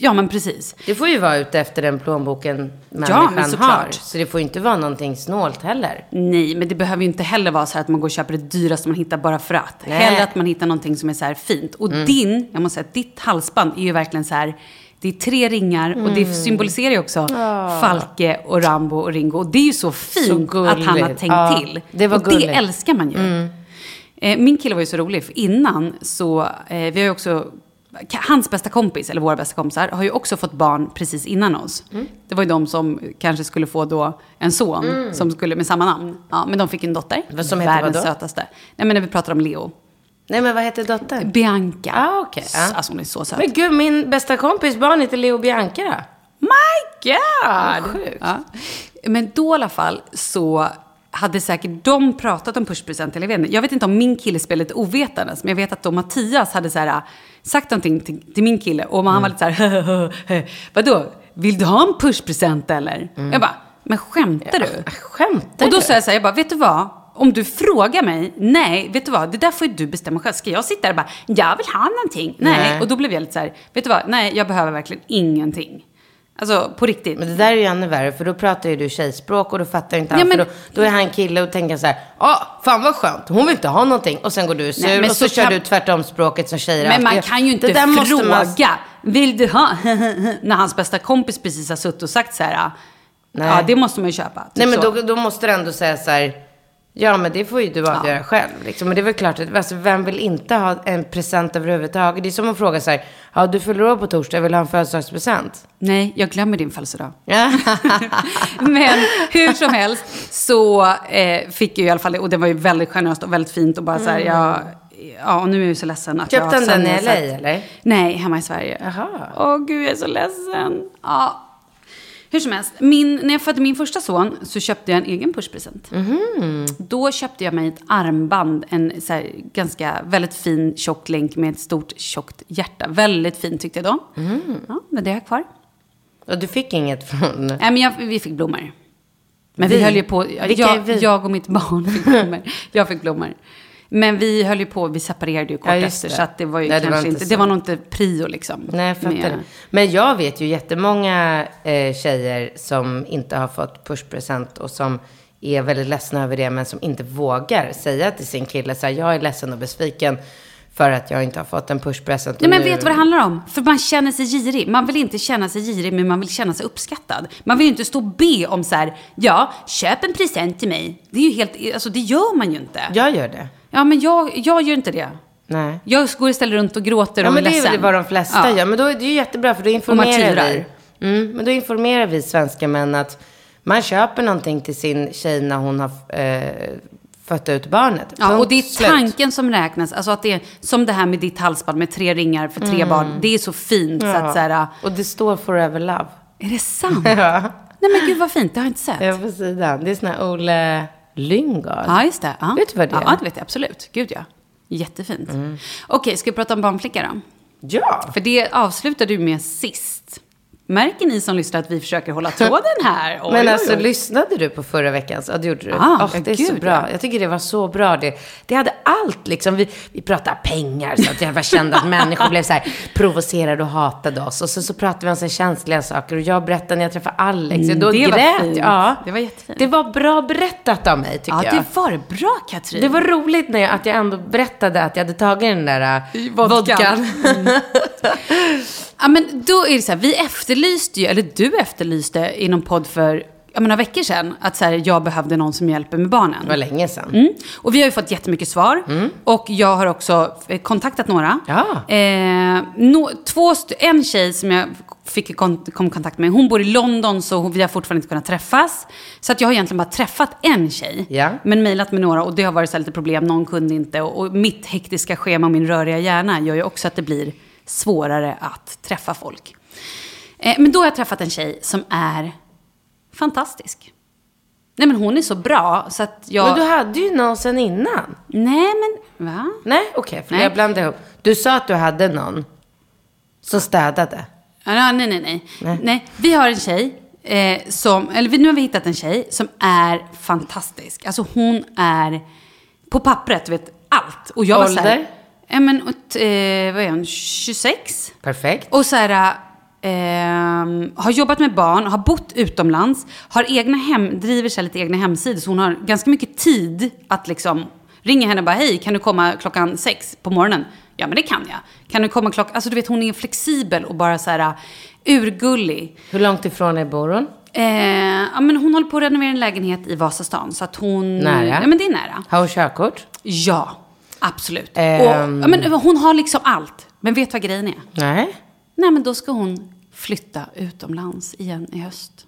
men precis. Det får ju vara ute efter den plånboken men människan har. såklart. Så det får ju inte vara någonting snålt heller. Nej, men det behöver ju inte heller vara så här att man går och köper det dyraste man hittar bara för att. Nej. Mm. Hellre att man hittar någonting som är så här fint. Och din, jag måste säga, ditt halsband är ju verkligen så här, det är tre ringar och Mm. det symboliserar ju också Falke och Rambo och Ringo. Och det är ju så fint Så att han har tänkt Ja, till. det var och det gulligt. Mm. älskar man ju. Eh, min kille var ju så rolig, för innan så, eh, vi har ju också, hans bästa kompis, eller våra bästa kompisar, har ju också fått barn precis innan oss. Mm. Det var ju de som kanske skulle få då en son, som skulle med samma namn. Ja, men de fick en dotter. Vad som heter Världens vadå? sötaste. Nej, men när vi pratar om Leo. Nej, men vad heter dottern? Bianca. Ah, ja. Alltså hon är så söt. Men gud, min bästa kompis barn heter Leo Bianca då. My God! Sjukt. Ja. Men då i alla fall så hade säkert de pratat om pushpresent. Eller jag, vet inte. jag vet inte om min kille spelade lite ovetandes, men jag vet att då Mattias hade så här, sagt någonting till, till min kille och han var lite så här, vadå, vill du ha en pushpresent eller? Jag bara, men skämtar du? Skämtar Och då sa jag så här, jag bara, vet du vad? Om du frågar mig, nej, vet du vad? Det där får ju du bestämma själv. Ska jag sitta där och bara, jag vill ha någonting? Nej. Nej. Och då blev jag lite så här, vet du vad? Nej, jag behöver verkligen ingenting. Alltså, på riktigt. Men det där är ju ännu värre, för då pratar ju du tjejspråk och då fattar inte han. Ja, men- För då, då är han kille och tänker så här, ja, fan vad skönt, hon vill inte ha någonting. Och sen går du sur Nej, och så, så kör kan- du tvärtom språket som tjejer Men man kan ju inte fråga, man- vill du ha? *laughs* När hans bästa kompis precis har suttit och sagt så här, Nej. ja det måste man ju köpa. Typ Nej men då, då måste du ändå säga så här, ja men det får ju du avgöra själv. Liksom. Men det är väl klart att, alltså, vem vill inte ha en present överhuvudtaget? Det är som att fråga så här, ja du fyller år på torsdag, vill du ha en födelsedagspresent? Nej, jag glömmer din födelsedag. Ja. *laughs* Men hur som helst så eh, fick jag i alla fall. Och det var ju väldigt generöst och väldigt fint. Och bara så här, jag, ja, och nu är jag så ledsen att Köpte jag... han den i LA eller? Nej, hemma i Sverige. Jaha. Åh gud, jag är så ledsen. Ja. Hur som helst, min, när jag födde min första son så köpte jag en egen pushpresent. Mhm. Då köpte jag mig ett armband, en så här, ganska väldigt fin tjock länk med ett stort tjockt hjärta. Väldigt fint tyckte jag då. Mhm. Ja, men det har jag kvar. Och du fick inget från... Nej, men jag, vi fick blommor. Men vi, Vi? höll ju på, jag, jag och mitt barn fick blommor. jag fick blommor. Men vi höll ju på, vi separerade ju kort Ja, efter. det. Så att det var ju Nej, det var kanske inte inte, det var nog inte prio liksom. Nej, jag fattar med- det. Men jag vet ju jättemånga eh, tjejer som inte har fått pushpresent och som är väldigt ledsna över det, men som inte vågar säga till sin kille så här, jag är ledsen och besviken för att jag inte har fått en pushpresent. Nej men vet du vad det handlar om? För man känner sig girig. Man vill inte känna sig girig, men man vill känna sig uppskattad. Man vill ju inte stå och be om så här, ja, köp en present till mig. Det är ju helt, alltså det gör man ju inte. Jag gör det. Ja, men jag, jag gör inte det. Nej. Jag går istället runt och gråter Ja, och men är det är ledsen. väl vad de flesta Ja. gör. Men då är det ju jättebra, för då informerar vi. Mm, men då informerar vi svenska män att Man köper någonting till sin tjej när hon har eh, fött ut barnet. Ja, Punkt och det är slut. tanken som räknas. Alltså att det är som det här med ditt halsband med tre ringar för tre barn. Det är så fint så att så här, Och det står forever love. är det sant? *laughs* Nej men gud vad fint, det har jag inte sett. Ja, på sidan. Det är sån här Olle Lyngård. Ja, just det. Ja. Vet du vad det är? Ja, det vet jag absolut. Gud ja. Jättefint. Okej, ska vi prata om barnflicka då? Ja. För det avslutade du med sist. Märker ni som lyssnar att vi försöker hålla tråden här? *laughs* Oj, Men oj, alltså, oj. lyssnade du på förra veckans? Ja, det gjorde du. Ah, Åh, det är så gud, bra. ja. Jag tycker det var så bra. Det, det hade allt liksom. Vi, vi pratade pengar så att jag bara kände att människor blev så här provocerade och hatade oss. Och så, så pratade vi om så känsliga saker. Och jag berättade när jag träffade Alex. Mm, då det var grät fint. Ja. Det var jättefint. Det var bra berättat av mig, tycker Ja, jag. det var bra Katrin. Det var roligt när jag, att jag ändå berättade att jag hade tagit den där äh, Vodkan. vodkan. *laughs* Ja, men då är det så här, vi efterlyste ju, eller du efterlyste i någon podd för ja, men några veckor sedan att så här, jag behövde någon som hjälper med barnen. Det var länge sedan. Mm. Och vi har ju fått jättemycket svar. Och jag har också kontaktat några. Ja. Eh, no, två en tjej som jag fick kom i kontakt med, hon bor i London så hon- vi har fortfarande inte kunnat träffas. Så att jag har egentligen bara träffat en tjej. Ja. Men mejlat med några och det har varit så lite problem, någon kunde inte. Och, och mitt hektiska schema och min röriga hjärna gör ju också att det blir svårare att träffa folk. Eh, men då har jag träffat en tjej som är fantastisk. Nej men hon är så bra så att jag... Men du hade ju någon sen innan. Nej men, va? Nej, okej. för Nej. jag blandade ihop. Du sa att du hade någon som städade. Ja, nej, nej, nej, nej. vi har en tjej eh, som, eller nu har vi hittat en tjej som är fantastisk. Alltså hon är på pappret, vet, allt. Och jag var så här, Ålder? Ja men, och, eh, vad är hon, 26? Perfekt. Och så här, ehm, har jobbat med barn, har bott utomlands, har egna hem, driver sig lite egna hemsidor. Så hon har ganska mycket tid att liksom ringa henne och bara, hej, kan du komma klockan sex på morgonen? Ja, men det kan jag. Kan du komma klockan... Alltså du vet, hon är flexibel och bara så här urgullig. Hur långt ifrån är bor hon? Eh, ja, men hon håller på att renovera en lägenhet i Vasastan. Så att hon... Nära? Ja, men det är nära. Har hon körkort? Ja, absolut. Ehm. Och, ja, men hon har liksom allt. Men vet du vad grejen är? Nej. Nej, men då ska hon flytta utomlands igen i höst.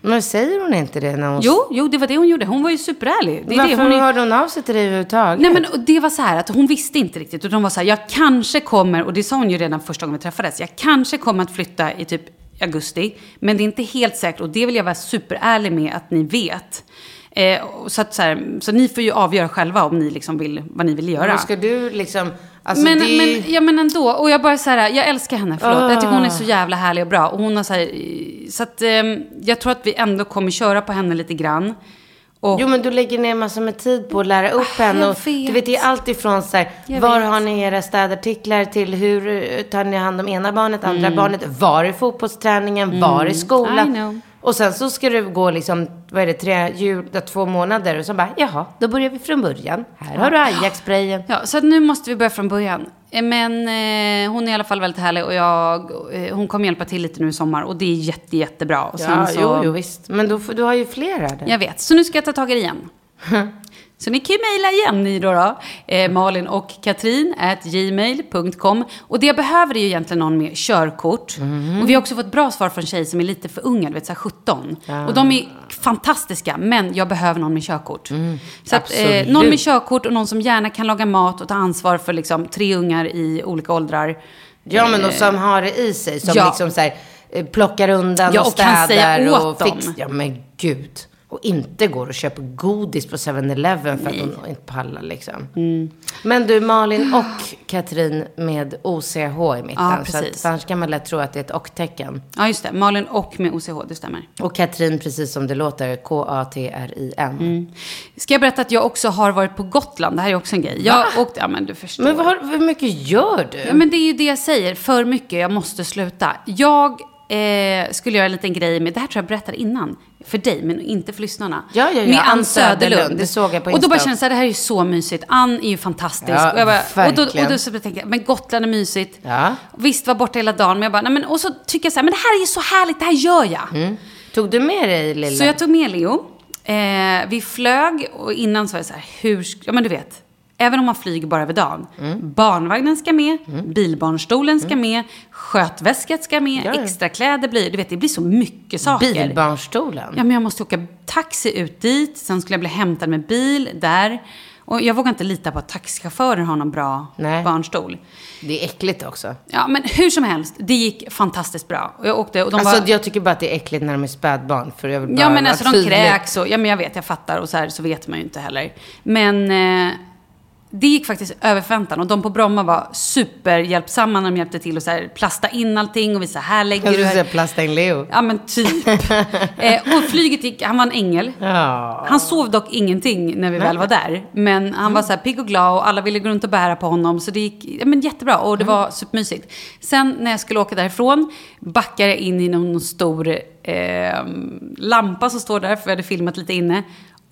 Men säger hon inte det när hon... Jo, jo, det var det hon gjorde. Hon var ju superärlig. Det är Varför det hon är... hörde hon av sig till dig överhuvudtaget? Nej, men och det var så här att hon visste inte riktigt. Utan hon var så här, jag kanske kommer, och det sa hon ju redan första gången vi träffades, jag kanske kommer att flytta i typ augusti. Men det är inte helt säkert, och det vill jag vara superärlig med att ni vet. Eh, och så, att, så, här, så ni får ju avgöra själva om ni liksom vill, vad ni vill göra. Men ska du liksom... Alltså men, det men, ja, men ändå. Och jag bara så här, jag älskar henne, förlåt. Jag tycker hon är så jävla härlig och bra. Och hon har så här, så att ehm, jag tror att vi ändå kommer köra på henne lite grann. Och, Jo, men du lägger ner massor med tid på att lära upp henne. jag Och, vet. du vet, det är allt ifrån så här, Jag var vet. har ni era städartiklar till hur eh, tar ni hand om ena barnet, andra barnet, var är fotbollsträningen, var är I skolan? Och sen så ska du gå liksom, vad är det, tre, jul, två månader och så bara, jaha, då börjar vi från början. Här har du Ajax-sprayen. Ja, så nu måste vi börja från början. Eh, Men eh, hon är i alla fall väldigt härlig och jag, eh, hon kommer hjälpa till lite nu i sommar och det är jätte, jättebra. Och Ja, så, jo, jo, visst. Men då, du har ju flera där. Jag vet, så nu ska jag ta tag i det igen. *laughs* Så ni kan ju mejla igen ni då. då. Eh, Malin och Katrin at gmail.com. Och det jag behöver är ju egentligen någon med körkort. Mhm. Och vi har också fått bra svar från tjejer som är lite för unga, du vet så här 17. Och de är fantastiska, men jag behöver någon med körkort. Så att, eh, Mm. Någon med körkort och någon som gärna kan laga mat och ta ansvar för liksom, tre ungar i olika åldrar. Ja, men de som har det i sig. Som Ja. liksom så här, eh, plockar undan Ja, och och kan städar säga åt och dem. Ja, men gud. Och inte går och köper godis på 7-Eleven för att hon inte pallar liksom. Mm. Men du, Malin och *gasps* Katrin med OCH i mitten. Ja, så att, precis. för annars kan man lätt tro att det är ett och-tecken. Ja, just det. Malin och med OCH, det stämmer. Och Katrin, precis som det låter, K-A-T-R-I-N. Mm. Ska jag berätta att jag också har varit på Gotland? Det här är också en grej. Jag åkte, ja men du förstår. Men vad, hur mycket gör du? Ja, men det är ju det jag säger. För mycket, jag måste sluta. Jag eh, skulle göra en liten grej med, det här tror jag berättade innan, för dig, men inte för lyssnarna. Ja, ja, ja. Med Ann Söderlund. Det såg jag på Och då bara Insta. kände jag så här, det här är ju så mysigt. Ann är ju fantastisk. Ja, och, jag bara, och, då, och då så tänkte jag, men Gotland är mysigt. Ja. Visst, var borta hela dagen, men jag bara, nej men, och så tycker jag så här, men det här är ju så härligt, det här gör jag. Tog du med dig lilla? Så jag tog med Leo. Eh, vi flög och innan så var jag så här, hur, ja men du vet. Även om man flyger bara över dagen. Mm. Barnvagnen ska med, bilbarnstolen ska med, skötväskat ska med, Ja, ja. extra kläder blir, du vet det blir så mycket saker. Bilbarnstolen. Ja, men jag måste åka taxi ut dit, sen skulle jag bli hämtad med bil där. Och jag vågar inte lita på att taxichaufförer har någon bra Nej. barnstol. Det är äckligt också. Ja, men hur som helst, det gick fantastiskt bra. Och jag åkte och de Alltså var... jag tycker bara att det är äckligt när de är spädbarn. För jag vill bara Ja, men alltså de tydlig. kräks och... Ja, men jag vet, jag fattar. Och så här så vet man ju inte heller. Men eh, det gick faktiskt över förväntan. Och de på Bromma var superhjälpsamma när de hjälpte till och så här plasta in allting och visa här lägger du... Här. plasta in Leo. Ja, men typ. *laughs* eh, och flyget gick... Han var en ängel. Ja. Han sov dock ingenting när vi väl var där. Men han var så här pigg och glad och alla ville gå runt och bära på honom. Så det gick ja, men jättebra och det var supermysigt. Sen när jag skulle åka därifrån backade jag in i någon stor eh, lampa som står där, för vi hade filmat lite inne.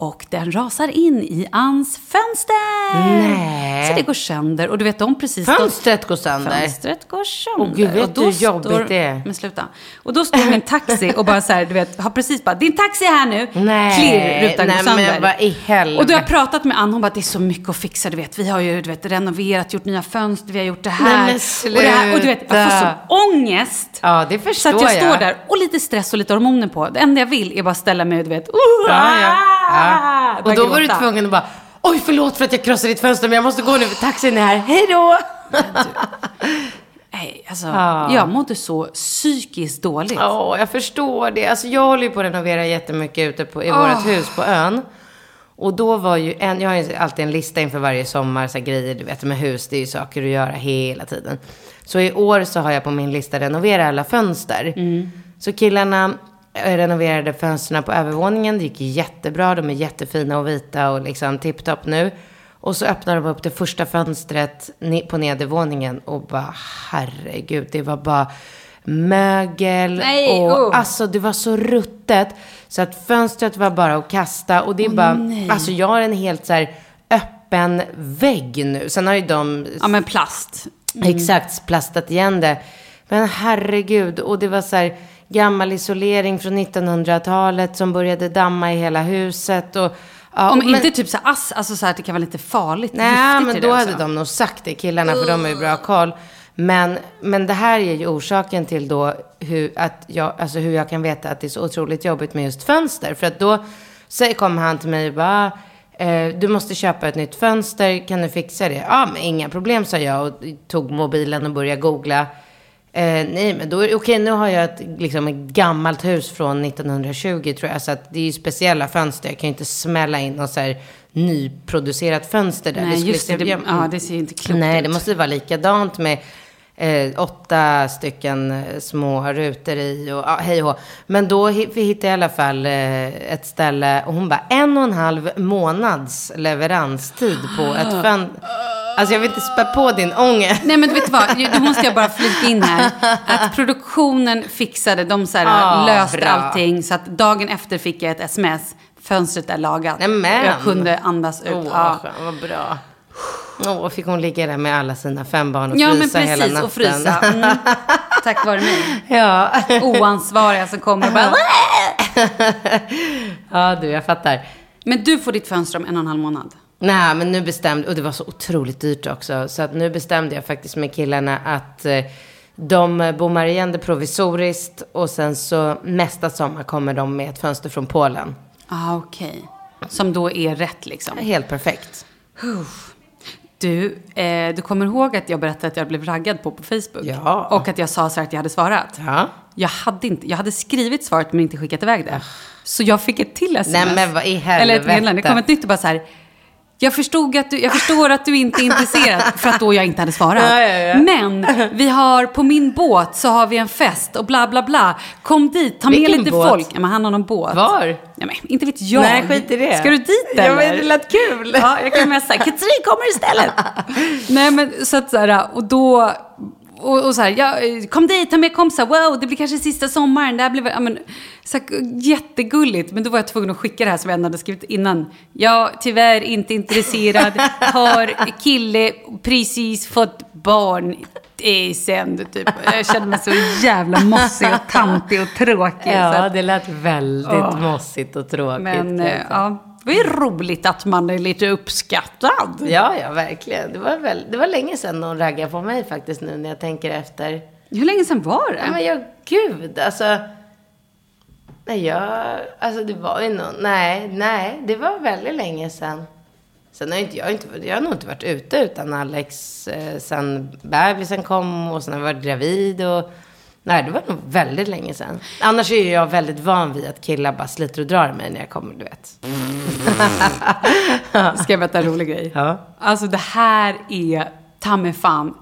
Och den rasar in i Anns fönster! Nej. Så det går sönder. Och du vet, de precis... Fönstret går sönder. Fönstret går sönder. Åh, gud, vet du då hur jobbigt det är? Men sluta. Och då står min taxi och bara så här, du vet, har precis bara, din taxi är här nu. Nej. Klirr, rutan Nej, går sönder. men vad i helvete. Och då har jag pratat med Ann, hon bara, det är så mycket att fixa, du vet. Vi har ju, du vet, renoverat, gjort nya fönster, vi har gjort det här. Nej, men och det här. Och du vet, jag får sluta. så ångest. Ja, det Så förstår att jag jag. står där och lite stress och lite hormoner på. Det enda jag vill är bara ställa mig och du vet, uh, Ja, ja. ja. Bara Och då var du tvungen att bara, oj förlåt för att jag krossade ditt fönster men jag måste gå nu för taxin är här, hej då! Nej, alltså, Ja. jag mådde så psykiskt dåligt. Ja, jag förstår det. Alltså jag håller ju på att renovera jättemycket ute på, i Ah. vårt hus på ön. Och då var ju en, jag har ju alltid en lista inför varje sommar, så grejer, du vet med hus, det är ju saker att göra hela tiden. Så i år så har jag på min lista renovera alla fönster. Så killarna renoverade fönstren på övervåningen, det gick jättebra, de är jättefina och vita och liksom tipptopp nu. Och så öppnade de upp det första fönstret på nedervåningen och bara herregud, det var bara mögel Nej, och usch. alltså det var så ruttet så att fönstret var bara att kasta och det är bara, alltså jag har en helt så här öppen vägg nu. Sen har ju de Ja, men plast. exakt plastat igen det. Men herregud, och det var så här gammal isolering från 1900-talet som började damma i hela huset och ja, Om men- inte typ så här ass, alltså så här det kan vara lite farligt. Nej, men då hade de nog sagt det, killarna, för de har ju bra koll. Men, men det här är ju orsaken till då hur, att jag, alltså hur jag kan veta att det är så otroligt jobbigt med just fönster. För att då så kommer han till mig och bara, eh, du måste köpa ett nytt fönster, kan du fixa det? Ja, men inga problem, sa jag och tog mobilen och började googla. Eh, nej, men då är det okej, nu har jag ett, liksom, ett gammalt hus från 1920 tror jag. Så att det är ju speciella fönster. Jag kan ju inte smälla in något så här nyproducerat fönster där. Nej, skulle just det. det ja, det ser ju inte klokt Nej, ut. det måste vara likadant med eh, åtta stycken eh, små rutor i och ja, hej och. Men då vi hittade jag i alla fall eh, ett ställe och hon bara en och en halv månads leveranstid på ett *gasps* fönster. Alltså jag vill inte spä på din ångest. Nej men vet du vad, då måste jag bara flika in här. Att produktionen fixade, de så här, Ah, löste bra. allting. Så att dagen efter fick jag ett sms. Fönstret är lagat. Nämen. Jag kunde andas ut. Åh, ja. vad bra. Åh, fick hon ligga där med alla sina fem barn och ja men frysa hela precis, natten. och frysa. Mm. Tack vare mig. *laughs* ja. Oansvariga som kommer och bara... *laughs* ja, du, jag fattar. Men du får ditt fönster om en och en halv månad. Nej, men nu bestämde, och det var så otroligt dyrt också, så att nu bestämde jag faktiskt med killarna att eh, de bommar igen det provisoriskt och sen så nästa sommar kommer de med ett fönster från Polen. Ah, okej. Som då är rätt liksom. Helt perfekt. Du, eh, du kommer ihåg att jag berättade att jag blev raggad på på Facebook? Ja. Och att jag sa så här att jag hade svarat? Ja. Jag hade, inte, jag hade skrivit svaret men inte skickat iväg det. Så jag fick ett till sms. Nej, men vad i Eller ett helvete. meddelande. Det kom ett nytt och bara så här. Jag, förstod att du, jag förstår att du inte är intresserad för att då jag inte hade svarat. Ja, ja, ja. Men vi har på min båt så har vi en fest och bla bla bla. Kom dit, ta med Vilken lite båt? folk. Ja, men han har någon båt. Var? Ja, men, inte vet jag. Nej, skit i det. Ska du dit Ja, eller? men det lät kul. Ja, jag kan messa. Katrin kommer istället. *laughs* Nej, men så att så här, och då... Och, och så här, ja, kom dit, ta med kompisar, wow, det blir kanske sista sommaren. Det här blir, ja, men, så här, jättegulligt. Men då var jag tvungen att skicka det här som jag hade skrivit innan. Ja, tyvärr inte intresserad. Har kille precis fått barn eh, sen, typ. Jag kände mig så jävla mossig och tantig och tråkig. Ja, att, det lät väldigt Åh. mossigt och tråkigt. men eh, ja, Det ju roligt att man är lite uppskattad. Ja, ja, verkligen. Det var, väl, det var länge sedan någon raggade på mig faktiskt nu när jag tänker efter. Hur länge sedan var det? Ja, men jag, gud, alltså. Nej, jag, alltså det var ju någon, nej, nej, det var väldigt länge sedan. Sen har inte, jag har inte, jag har nog inte varit ute utan Alex eh, sen bebisen kom och sen har jag varit gravid och Nej, det var nog väldigt länge sedan. Annars är jag väldigt van vid att killar bara sliter och drar mig när jag kommer, du vet. Ska jag berätta en rolig grej? Ja. Alltså det här är ta mig fan.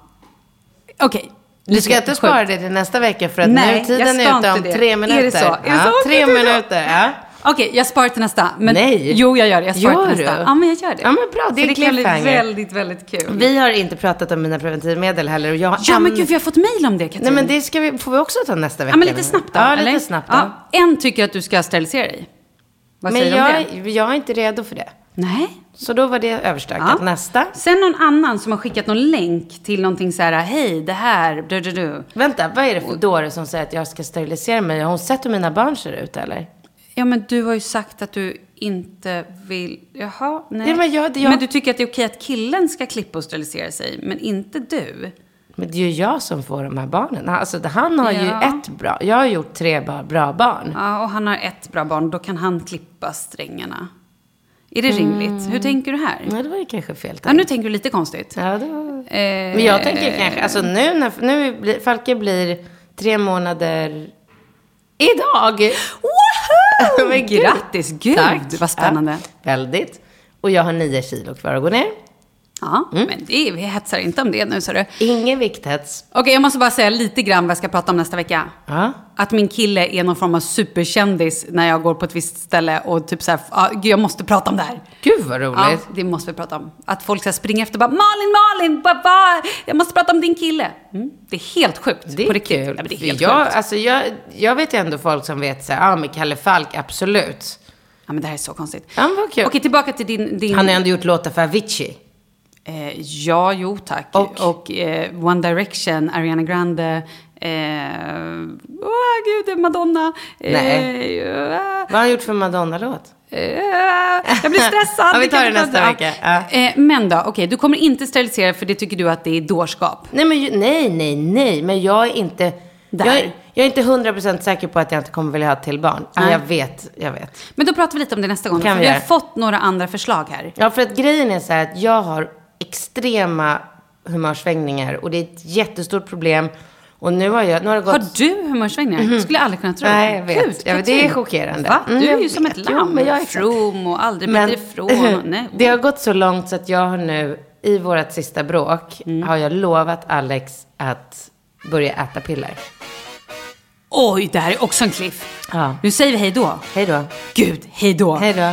Okej. Du ska inte spara det till nästa vecka för att Nej, nu tiden är ute om det. tre Är det minuter. så? Är det ja, så? Tre Okej, då. minuter, ja. Okej, jag sparar till nästa. Men, Nej. Jo, jag gör det. Jag sparar Gör till nästa. du? Ja, men jag gör det. Ja, men bra. Det är det kan bli väldigt, väldigt kul. Vi har inte pratat om mina preventivmedel heller. Och jag Ja, men gud, vi har fått mejl om det, Katrin. Nej, men det ska vi, får vi också ta nästa vecka. Ja, men lite snabbt då, Ja, eller? lite snabbt då. Ja, en tycker att du ska sterilisera dig. Vad men säger du om det? jag, jag är inte redo för det. Nej. Så då var det överstökat. Ja. Nästa. Sen någon annan som har skickat någon länk till någonting så här, hej, det här, du, du, du. Vänta, vad är det för dåre som säger att jag ska sterilisera mig? Har hon sett hur mina barn ser ut eller? Ja, men du har ju sagt att du inte vill... Jaha, nej. Ja, men jag- jag- men du tycker att det är okej att killen ska klippa och sterilisera sig, men inte du? Men det är ju jag som får de här barnen. Alltså, han har ju Ja. ett bra. Jag har gjort tre bra barn. Ja, och han har ett bra barn, då kan han klippa strängarna. Är det rimligt? Hur tänker du här? Nej, det var ju kanske fel Ja, nu tänker du lite konstigt. Ja, det var... Eh, Men jag tänker kanske, alltså nu när nu blir, Falke blir tre månader idag. Woho! Men. Grattis! Gud, Tack. vad spännande. Ja, väldigt. Och jag har nio kilo kvar att gå ner. Ja, Mm. men det vi hetsar inte om det nu, så du. Ingen vikthets. Okej, jag måste bara säga lite grann vad jag ska prata om nästa vecka. Ja. Att min kille är någon form av superkändis när jag går på ett visst ställe och typ så här, ah, gud, jag måste prata om det här. Gud vad roligt. Ja, det måste vi prata om. Att folk ska springa efter och bara Malin, Malin, ba, jag måste prata om din kille. Mm. Det är helt sjukt. Det är på riktigt. kul. Ja, det är helt jag, sjukt. alltså jag, jag vet ju ändå folk som vet så här, ja men Kalle Falk, absolut. Ja, men det här är så konstigt. Ja, vad kul. Okej, tillbaka till din... din Han har ändå gjort låtar för Avicii. Eh, ja, jo tack. Och? Och, eh, One Direction, Ariana Grande, eh, åh gud, Madonna. Eh, Nej. eh, Vad har han gjort för Madonna-låt? eh, jag blir *laughs* stressad. Ja, vi tar det nästa vecka. Ja. Eh, men då, okej, du kommer inte sterilisera för det tycker du att det är dårskap. Nej, men nej, nej, nej. Men jag är inte... Där. Jag, är- jag är inte hundra procent säker på att jag inte kommer vilja ha till barn. Nej. jag vet, jag vet. Men då pratar vi lite om det nästa gång. Kan vi vi har fått några andra förslag här. Ja, för att grejen är så här att jag har extrema humörsvängningar och det är ett jättestort problem. Och nu har jag, nu har det gått... Har du humörsvängningar? Det skulle jag aldrig kunna tro. Nej, jag vet. Gud, Ja, det är chockerande. Va? Mm, Du är jag ju som ett. Jo, lamm. men jag är- From och aldrig Men bättre ifrån. Och, *laughs* nej. det har gått så långt så att jag har nu, i vårt sista bråk, Mm. har jag lovat Alex att börja äta piller. Oj, det här är också en cliff. Ja. Nu säger vi hej då. Hej då. Gud, hej då. Hej då.